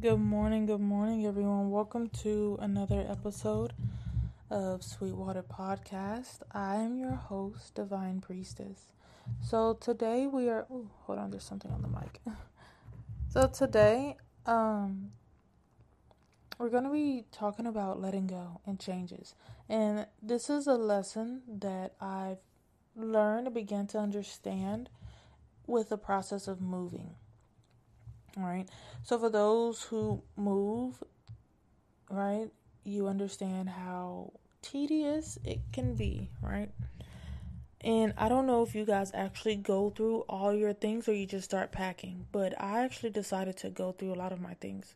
Good morning, good morning, everyone. Welcome to another episode of Sweetwater Podcast. I am your host, Divine Priestess. So today we are. Ooh, hold on, there's something on the mic. So today, um, we're gonna be talking about letting go and changes, and this is a lesson that I've learned and began to understand with the process of moving. All right. So for those who move, right, you understand how tedious it can be, right? And I don't know if you guys actually go through all your things or you just start packing, but I actually decided to go through a lot of my things.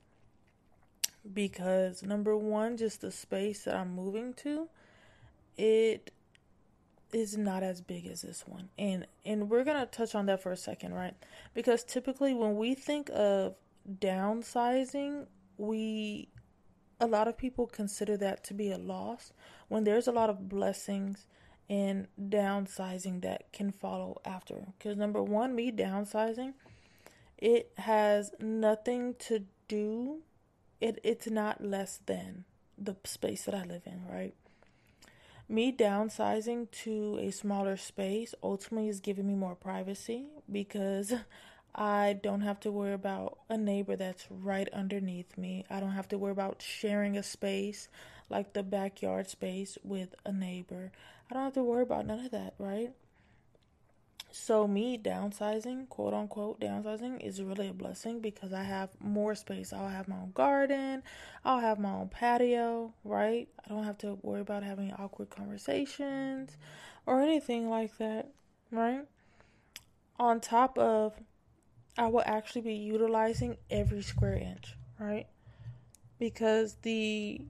Because number one, just the space that I'm moving to, it is not as big as this one. And and we're going to touch on that for a second, right? Because typically when we think of downsizing, we a lot of people consider that to be a loss when there's a lot of blessings and downsizing that can follow after. Because number one, me downsizing, it has nothing to do. It it's not less than the space that I live in, right? Me downsizing to a smaller space ultimately is giving me more privacy because I don't have to worry about a neighbor that's right underneath me. I don't have to worry about sharing a space like the backyard space with a neighbor. I don't have to worry about none of that, right? So, me downsizing, quote unquote, downsizing is really a blessing because I have more space. I'll have my own garden, I'll have my own patio, right? I don't have to worry about having awkward conversations or anything like that, right? On top of, I will actually be utilizing every square inch, right? Because the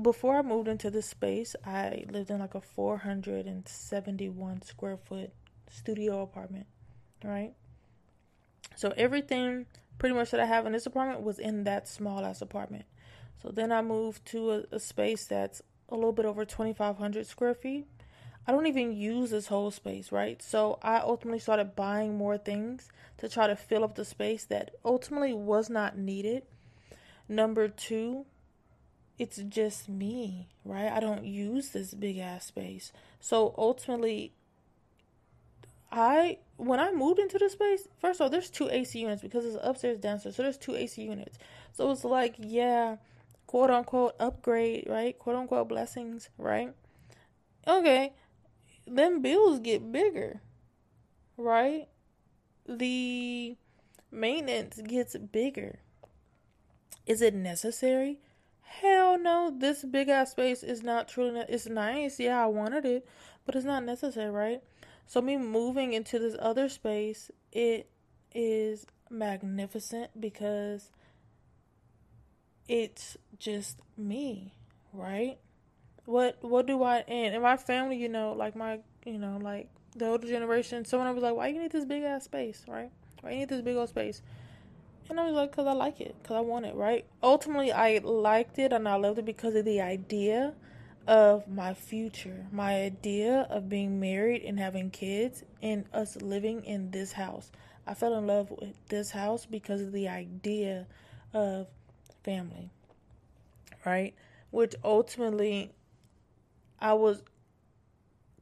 before I moved into this space, I lived in like a 471 square foot studio apartment, right? So everything pretty much that I have in this apartment was in that small ass apartment. So then I moved to a, a space that's a little bit over 2,500 square feet. I don't even use this whole space, right? So I ultimately started buying more things to try to fill up the space that ultimately was not needed. Number two, it's just me, right? I don't use this big ass space. So ultimately, I when I moved into the space, first of all, there's two AC units because it's upstairs, downstairs. So there's two AC units. So it's like, yeah, quote unquote upgrade, right? Quote unquote blessings, right? Okay. Then bills get bigger, right? The maintenance gets bigger. Is it necessary? Hell no, this big ass space is not truly, it's nice. Yeah, I wanted it, but it's not necessary, right? So, me moving into this other space, it is magnificent because it's just me, right? What what do I and in my family, you know, like my you know, like the older generation, someone was like, Why you need this big ass space, right? Why you need this big old space? And I was like, because I like it, because I want it, right? Ultimately, I liked it and I loved it because of the idea of my future, my idea of being married and having kids, and us living in this house. I fell in love with this house because of the idea of family, right? Which ultimately, I was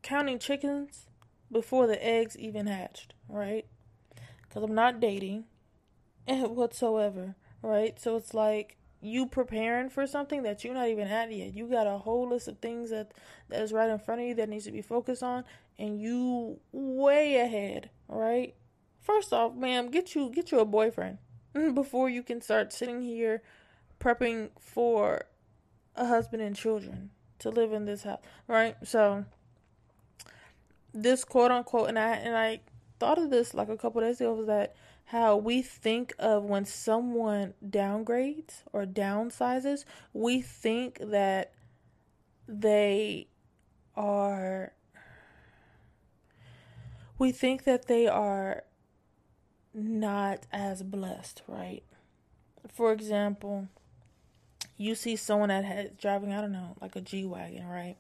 counting chickens before the eggs even hatched, right? Because I'm not dating whatsoever, right? So it's like you preparing for something that you're not even at yet. You got a whole list of things that that is right in front of you that needs to be focused on, and you way ahead, right? First off, ma'am, get you get you a boyfriend before you can start sitting here prepping for a husband and children to live in this house, right? So this quote unquote, and I and I thought of this like a couple days ago was that how we think of when someone downgrades or downsizes, we think that they are we think that they are not as blessed, right? For example, you see someone that has driving, I don't know, like a G Wagon, right?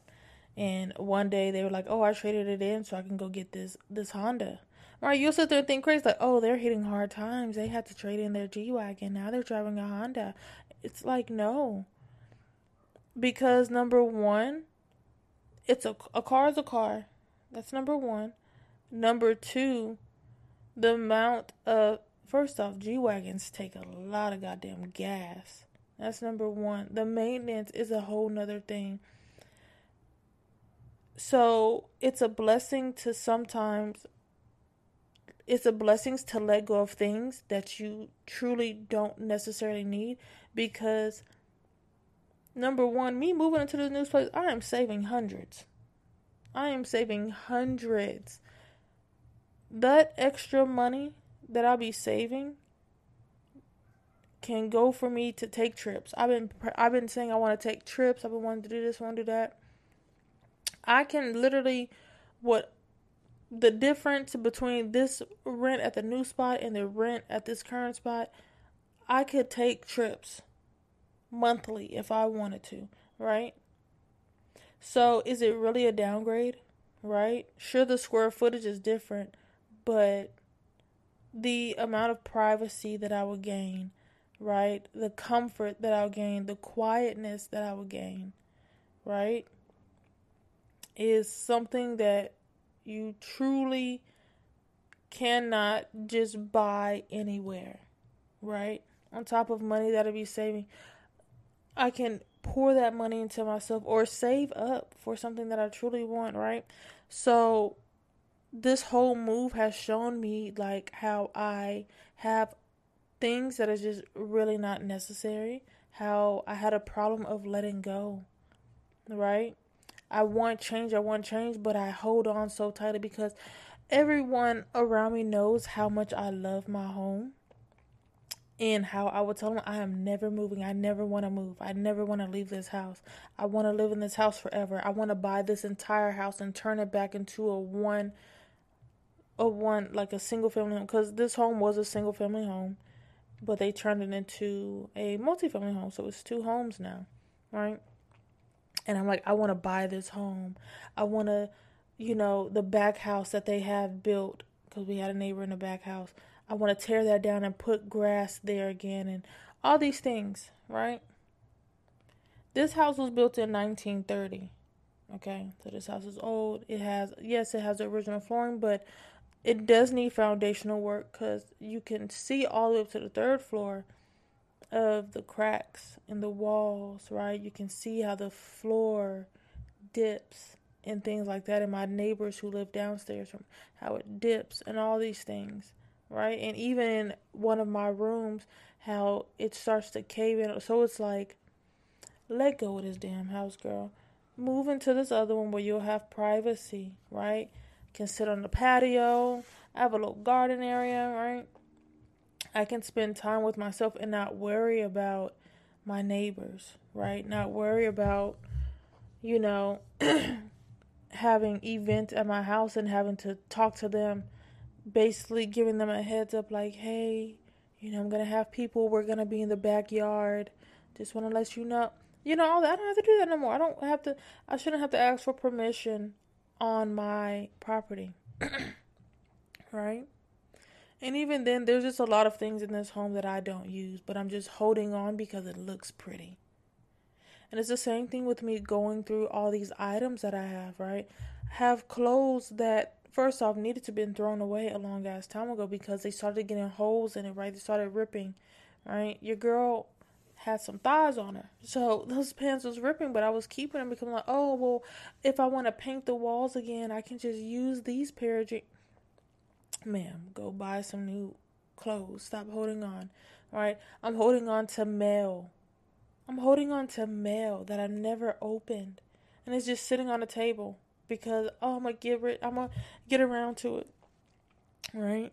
And one day they were like, Oh, I traded it in so I can go get this this Honda Right? You'll sit there and think crazy, like, oh, they're hitting hard times. They had to trade in their G Wagon. Now they're driving a Honda. It's like, no. Because number one, it's a, a car is a car. That's number one. Number two, the amount of, first off, G Wagons take a lot of goddamn gas. That's number one. The maintenance is a whole nother thing. So it's a blessing to sometimes it's a blessing to let go of things that you truly don't necessarily need because number one, me moving into this new place, I am saving hundreds. I am saving hundreds. That extra money that I'll be saving can go for me to take trips. I've been I've been saying I want to take trips. I've been wanting to do this, want to do that. I can literally what the difference between this rent at the new spot and the rent at this current spot, I could take trips monthly if I wanted to, right? So, is it really a downgrade, right? Sure the square footage is different, but the amount of privacy that I would gain, right? The comfort that I'll gain, the quietness that I would gain, right? is something that you truly cannot just buy anywhere, right? On top of money that I'll be saving, I can pour that money into myself or save up for something that I truly want, right? So this whole move has shown me like how I have things that are just really not necessary, how I had a problem of letting go, right? I want change, I want change, but I hold on so tightly because everyone around me knows how much I love my home and how I would tell them I am never moving. I never want to move. I never want to leave this house. I want to live in this house forever. I want to buy this entire house and turn it back into a one a one like a single family home cuz this home was a single family home, but they turned it into a multi-family home. So it's two homes now, right? And I'm like, I want to buy this home. I want to, you know, the back house that they have built because we had a neighbor in the back house. I want to tear that down and put grass there again and all these things, right? This house was built in 1930. Okay, so this house is old. It has, yes, it has the original flooring, but it does need foundational work because you can see all the way up to the third floor of the cracks in the walls, right? You can see how the floor dips and things like that. And my neighbors who live downstairs from how it dips and all these things, right? And even in one of my rooms, how it starts to cave in. So it's like, let go of this damn house, girl. Move into this other one where you'll have privacy, right? Can sit on the patio. I have a little garden area, right? I can spend time with myself and not worry about my neighbors, right? Not worry about, you know, having events at my house and having to talk to them, basically giving them a heads up like, hey, you know, I'm going to have people, we're going to be in the backyard. Just want to let you know. You know, all that. I don't have to do that no more. I don't have to, I shouldn't have to ask for permission on my property. right? And even then, there's just a lot of things in this home that I don't use, but I'm just holding on because it looks pretty. And it's the same thing with me going through all these items that I have, right? I have clothes that first off needed to been thrown away a long ass time ago because they started getting holes in it, right? They started ripping, right? Your girl had some thighs on her. So those pants was ripping, but I was keeping them because I'm like, oh well, if I want to paint the walls again, I can just use these pair of jeans ma'am, go buy some new clothes. Stop holding on. All right? I'm holding on to mail. I'm holding on to mail that I've never opened. And it's just sitting on the table because oh I'm gonna get rid I'm gonna get around to it. Right?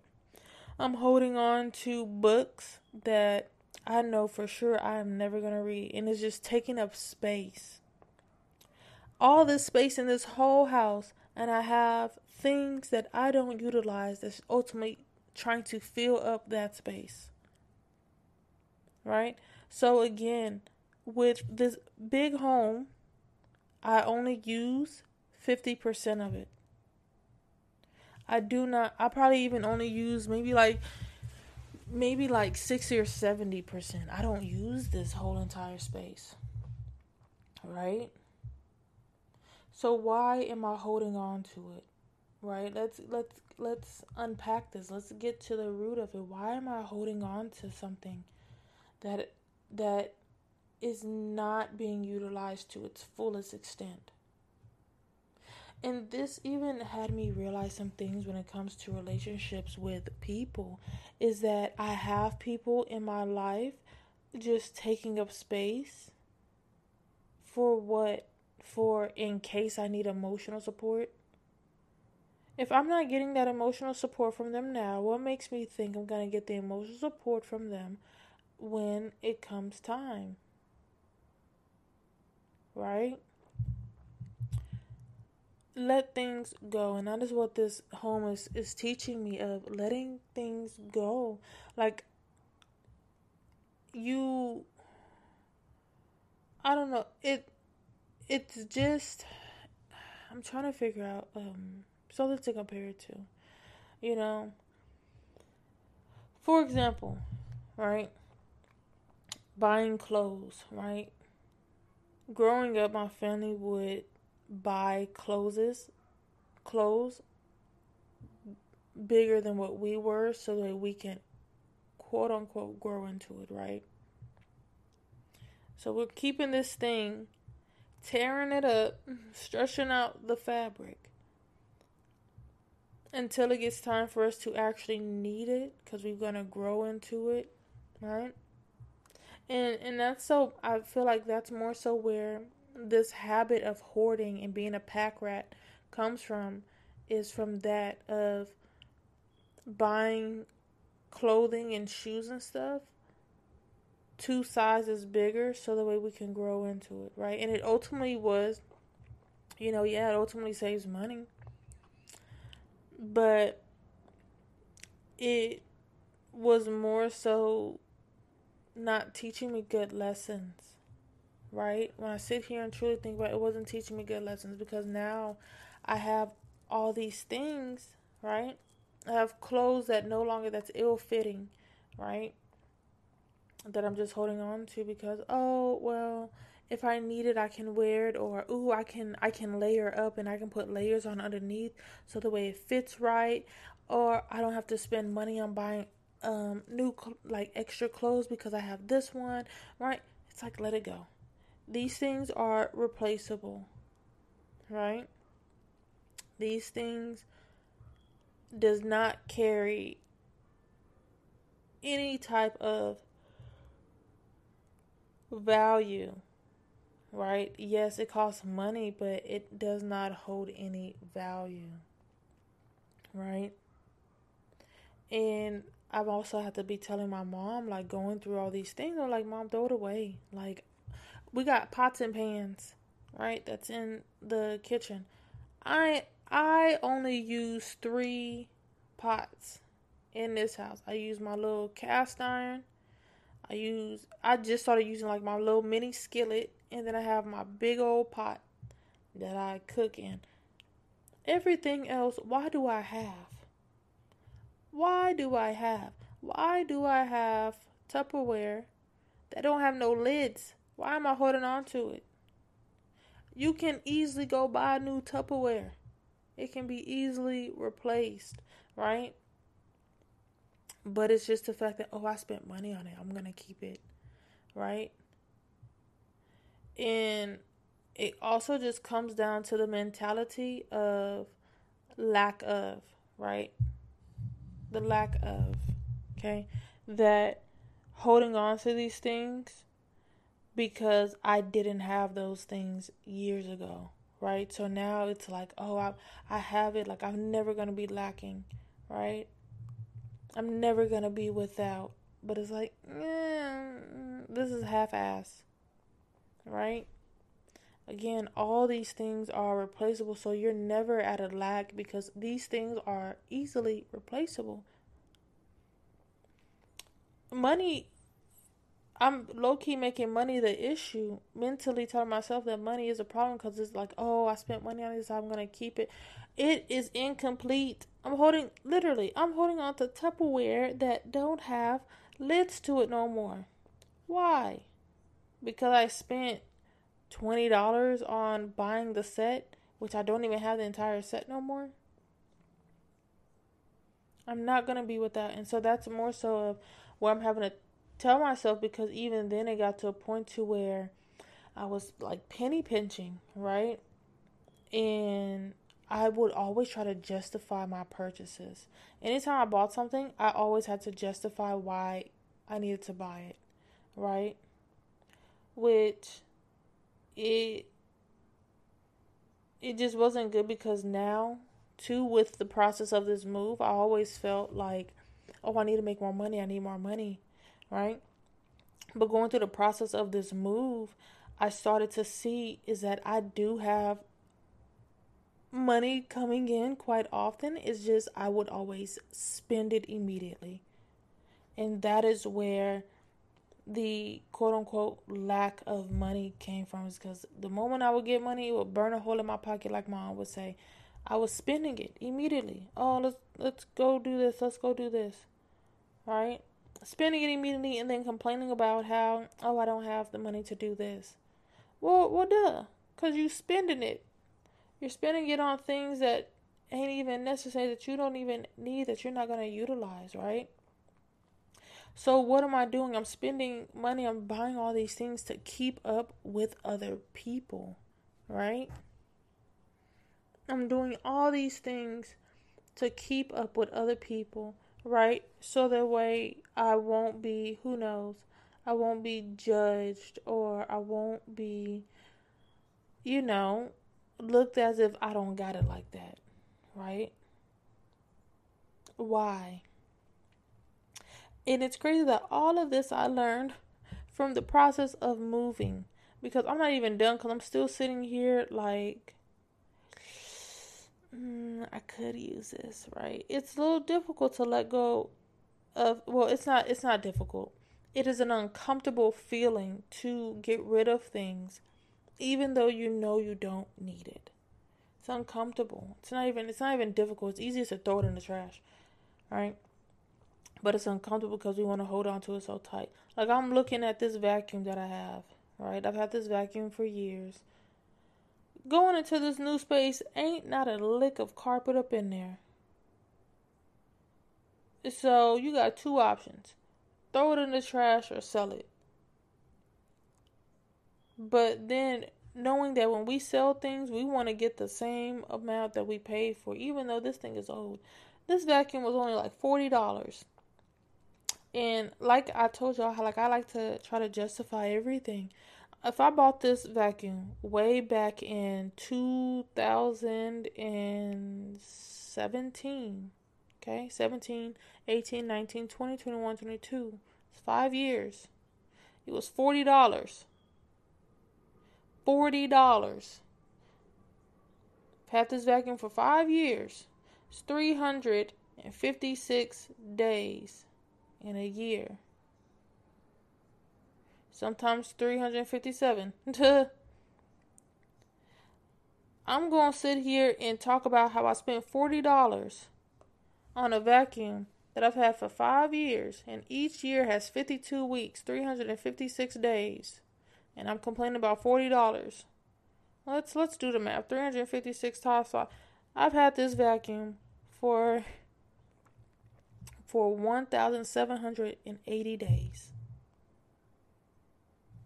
I'm holding on to books that I know for sure I am never gonna read and it's just taking up space. All this space in this whole house and I have things that I don't utilize that's ultimately trying to fill up that space. Right? So, again, with this big home, I only use 50% of it. I do not. I probably even only use maybe like maybe like 60 or 70%. I don't use this whole entire space. Right? So why am I holding on to it? Right? Let's let's let's unpack this. Let's get to the root of it. Why am I holding on to something that that is not being utilized to its fullest extent? And this even had me realize some things when it comes to relationships with people is that I have people in my life just taking up space for what for in case I need emotional support. If I'm not getting that emotional support from them now, what makes me think I'm going to get the emotional support from them when it comes time? Right? let things go and that is what this home is, is teaching me of letting things go like you i don't know it it's just i'm trying to figure out um something to compare it to you know? For example right? Buying clothes right? Growing up my family would buy clothes clothes bigger than what we were so that we can quote unquote grow into it, right? So we're keeping this thing, tearing it up, stretching out the fabric until it gets time for us to actually need it because we're going to grow into it, right? And and that's so I feel like that's more so where this habit of hoarding and being a pack rat comes from is from that of buying clothing and shoes and stuff two sizes bigger so the way we can grow into it, right? And it ultimately was, you know, yeah, it ultimately saves money. But it was more so not teaching me good lessons right? When I sit here and truly think about it, it wasn't teaching me good lessons because now I have all these things, right? I have clothes that no longer that's ill fitting, right? That I'm just holding on to because oh well if I need it I can wear it or ooh I can I can layer up and I can put layers on underneath so the way it fits right or I don't have to spend money on buying um new like extra clothes because I have this one, right? It's like let it go these things are replaceable, right? These things does not carry any type of value, right? Yes, it costs money, but it does not hold any value, right? And I've also had to be telling my mom, like, going through all these things. I'm like, Mom, throw it away. Like, we got pots and pans, right? That's in the kitchen. I I only use three pots in this house. I use my little cast iron. I use I just started using like my little mini skillet and then I have my big old pot that I cook in. Everything else, why do I have? Why do I have? Why do I have Tupperware that don't have no lids? Why am I holding on to it? You can easily go buy new Tupperware. It can be easily replaced, right? But it's just the fact that, oh, I spent money on it. I'm going to keep it, right? And it also just comes down to the mentality of lack of, right? The lack of, okay? That holding on to these things because I didn't have those things years ago, right? So now it's like, oh, I I have it. Like I'm never gonna be lacking, right? I'm never gonna be without. But it's like, eh, this is half-ass, right? Again, all these things are replaceable, so you're never at a lack because these things are easily replaceable. Money I'm low key making money the issue. Mentally telling myself that money is a problem because it's like, oh, I spent money on this, I'm gonna keep it. It is incomplete. I'm holding literally I'm holding on to Tupperware that don't have lids to it no more. Why? Because I spent twenty dollars on buying the set, which I don't even have the entire set no more. I'm not gonna be with that, and so that's more so of where I'm having to tell myself because even then it got to a point to where I was like penny pinching, right? And I would always try to justify my purchases. Anytime I bought something, I always had to justify why I needed to buy it, right? Which it it just wasn't good because now too with the process of this move, I always felt like, oh, I need to make more money. I need more money, right? But going through the process of this move, I started to see is that I do have money coming in quite often. It's just I would always spend it immediately. And that is where the quote unquote lack of money came from is because the moment I would get money, it would burn a hole in my pocket, like mom would say. I was spending it immediately. Oh, let's let's go do this. Let's go do this. Right? Spending it immediately and then complaining about how oh I don't have the money to do this. Well, well, duh, cause you spending it. You're spending it on things that ain't even necessary that you don't even need that you're not gonna utilize, right? So what am I doing? I'm spending money, I'm buying all these things to keep up with other people, right? I'm doing all these things to keep up with other people, right? So that way I won't be, who knows, I won't be judged or I won't be, you know, looked as if I don't got it like that, right? Why? And it's crazy that all of this I learned from the process of moving because I'm not even done because I'm still sitting here like mm, I could use this, right? It's a little difficult to let go of well, it's not it's not difficult. It is an uncomfortable feeling to get rid of things even though you know you don't need it. It's uncomfortable. It's not even it's not even difficult. It's easiest to throw it in the trash. Right? But it's uncomfortable because we want to hold on to it so tight. Like I'm looking at this vacuum that I have, right? I've had this vacuum for years. Going into this new space ain't not a lick of carpet up in there. So you got two options. Throw it in the trash or sell it. But then knowing that when we sell things, we want to get the same amount that we paid for, even though this thing is old. This vacuum was only like forty dollars. And like I told y'all, how like I like to try to justify everything. If I bought this vacuum way back in 2017, okay, 17, 18, 19, 20, 21, 22, it's five years. It was $40. $40. Had this vacuum for five years. It's 356 days in a year. Sometimes 357. I'm going to sit here and talk about how I spent $40 on a vacuum that I've had for five years, and each year has 52 weeks, 356 days, and I'm complaining about $40. Let's let's do the math. 356 times five. I've had this vacuum for for 1,780 days.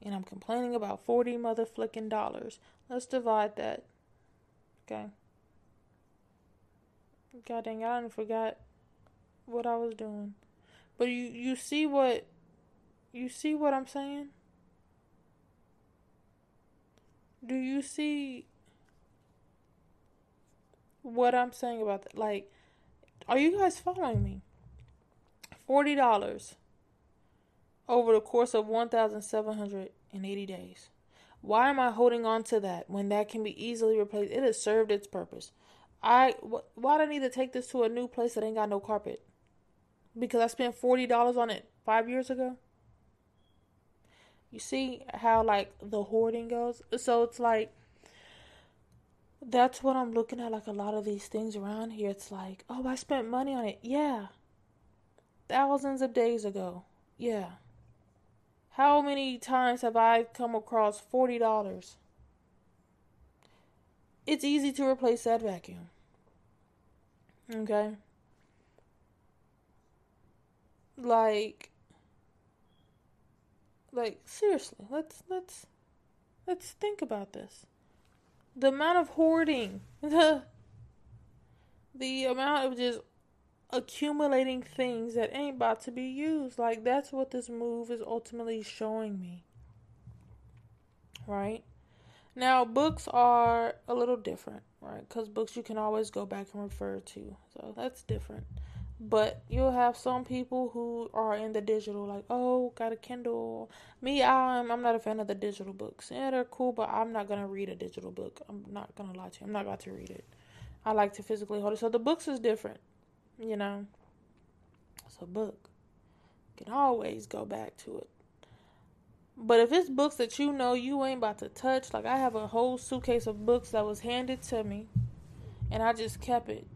And I'm complaining about 40 motherfucking dollars. Let's divide that. Okay. God dang, I forgot what I was doing. But you you see what you see what I'm saying? Do you see what I'm saying about that? Like, are you guys following me? $40 over the course of 1,780 days. Why am I holding on to that when that can be easily replaced? It has served its purpose. I wh- why do I need to take this to a new place that ain't got no carpet? Because I spent forty dollars on it five years ago. You see how like the hoarding goes. So it's like that's what I'm looking at. Like a lot of these things around here, it's like, oh, I spent money on it. Yeah. Thousands of days ago. Yeah. How many times have I come across $40? It's easy to replace that vacuum. Okay? Like like seriously, let's let's let's think about this. The amount of hoarding, the the amount of just accumulating things that ain't about to be used. Like that's what this move is ultimately showing me. Right? Now, books are a little different, right? Cuz books you can always go back and refer to. So that's different. But you'll have some people who are in the digital, like, oh, got a Kindle. Me, I'm I'm not a fan of the digital books. Yeah, they're cool, but I'm not gonna read a digital book. I'm not gonna lie to you. I'm not about to read it. I like to physically hold it. So the books is different, you know. It's a book. You can always go back to it. But if it's books that you know you ain't about to touch, like I have a whole suitcase of books that was handed to me, and I just kept it.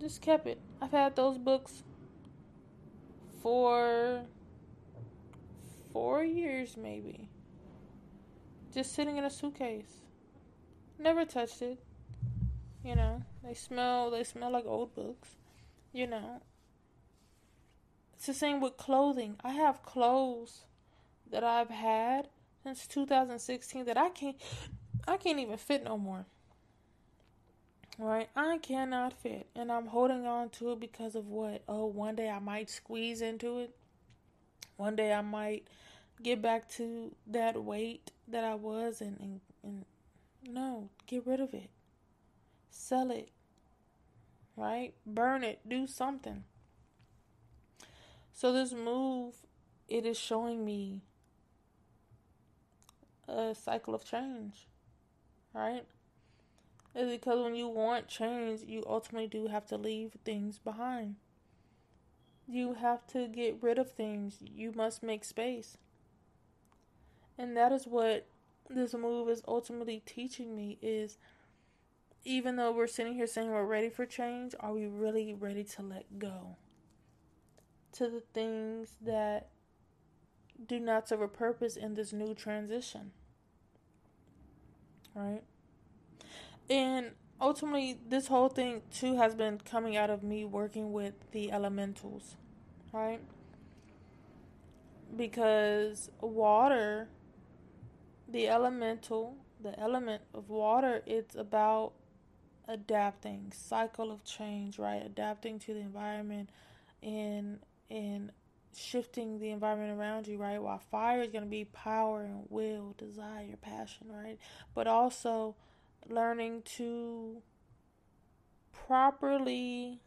Just kept it. I've had those books for four years, maybe. Just sitting in a suitcase. Never touched it. You know, they smell. They smell like old books. You know. It's the same with clothing. I have clothes that I've had since 2016 that I can't. I can't even fit no more right? I cannot fit, and I'm holding on to it because of what? Oh, one day I might squeeze into it. One day I might get back to that weight that I was, and, and, and no, get rid of it. Sell it, right? Burn it, do something. So, this move, it is showing me a cycle of change, right? is because when you want change, you ultimately do have to leave things behind. You have to get rid of things. You must make space. And that is what this move is ultimately teaching me is even though we're sitting here saying we're ready for change, are we really ready to let go? To the things that do not serve a purpose in this new transition. Right? And ultimately, this whole thing too has been coming out of me working with the elementals, right? Because water, the elemental, the element of water, it's about adapting, cycle of change, right? Adapting to the environment and and shifting the environment around you, right? While fire is going to be power and will, desire, passion, right? But also learning to properly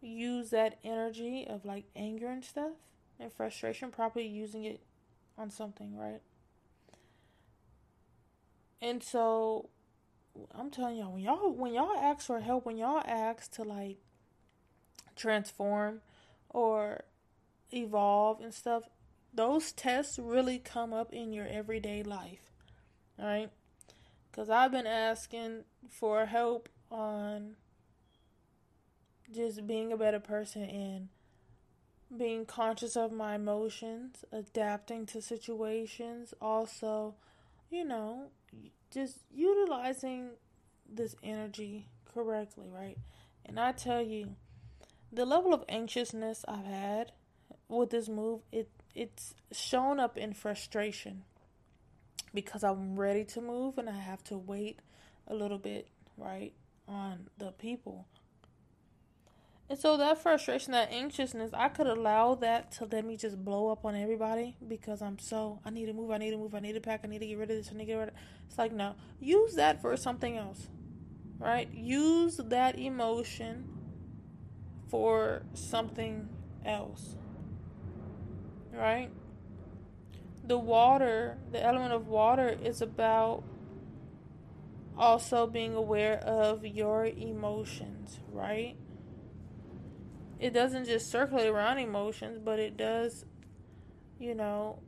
use that energy of like anger and stuff and frustration, properly using it on something, right? And so I'm telling y'all, when y'all when y'all ask for help, when y'all ask to like transform or evolve and stuff, those tests really come up in your everyday life. right? Because I've been asking for help on just being a better person and being conscious of my emotions, adapting to situations, also, you know, just utilizing this energy correctly, right? And I tell you, the level of anxiousness I've had with this move, it it's shown up in frustration because I'm ready to move and I have to wait a little bit, right, on the people. And so that frustration, that anxiousness, I could allow that to let me just blow up on everybody because I'm so I need to move, I need to move, I need to pack, I need to get rid of this, I need to get rid of it's like no. Use that for something else. Right? Use that emotion for something else. Right? the water, the element of water, is about also being aware of your emotions, right? It doesn't just circulate around emotions, but it does, you know,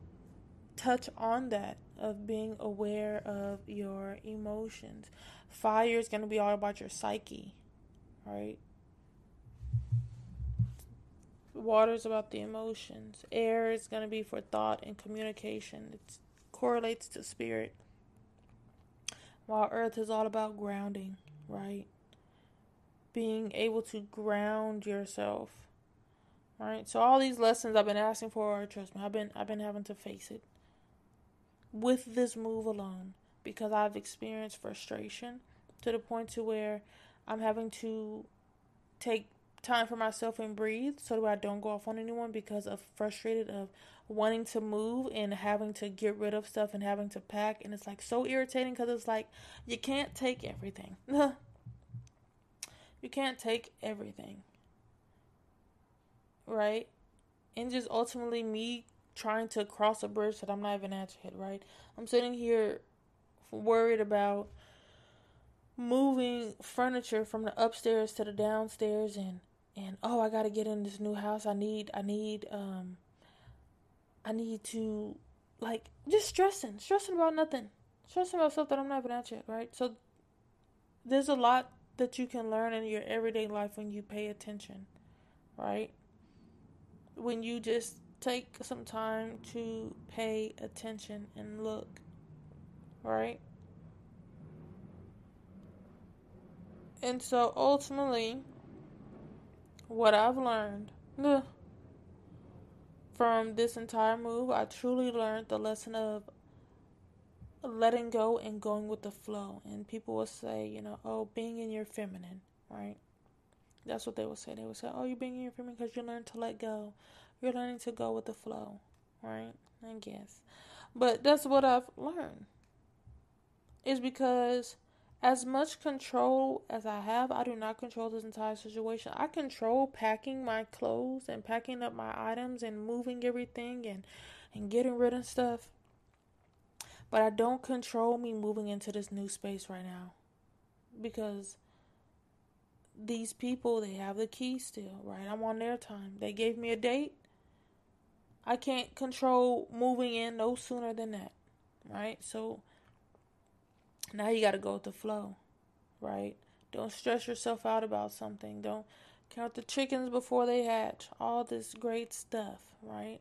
touch on that of being aware of your emotions. Fire is going to be all about your psyche, right? Water is about the emotions. Air is going to be for thought and communication. It correlates to spirit. While earth is all about grounding, right? Being able to ground yourself. Right? So all these lessons I've been asking for, trust me, I've been I've been having to face it with this move alone because I've experienced frustration to the point to where I'm having to take time for myself and breathe so that I don't go off on anyone because of frustrated of wanting to move and having to get rid of stuff and having to pack and it's like so irritating because it's like you can't take everything. you can't take everything. Right? And just ultimately me trying to cross a bridge that I'm not even at yet, right? I'm sitting here worried about moving furniture from the upstairs to the downstairs and and oh I gotta get in this new house. I need I need um I need to like just stressing, stressing about nothing. Stressing about stuff that I'm not even at yet, right? So there's a lot that you can learn in your everyday life when you pay attention, right? When you just take some time to pay attention and look, right? And so ultimately, what I've learned from this entire move, I truly learned the lesson of letting go and going with the flow. And people will say, you know, oh, being in your feminine, right? That's what they will say. They will say, oh, you're being in your feminine because you learned to let go. You're learning to go with the flow, right? I guess. But that's what I've learned. Is because as much control as I have, I do not control this entire situation. I control packing my clothes and packing up my items and moving everything and and getting rid of stuff. But I don't control me moving into this new space right now. Because these people, they have the key still, right? I'm on their time. They gave me a date. I can't control moving in no sooner than that, right? So now you got to go with the flow, right? Don't stress yourself out about something. Don't count the chickens before they hatch. All this great stuff, right?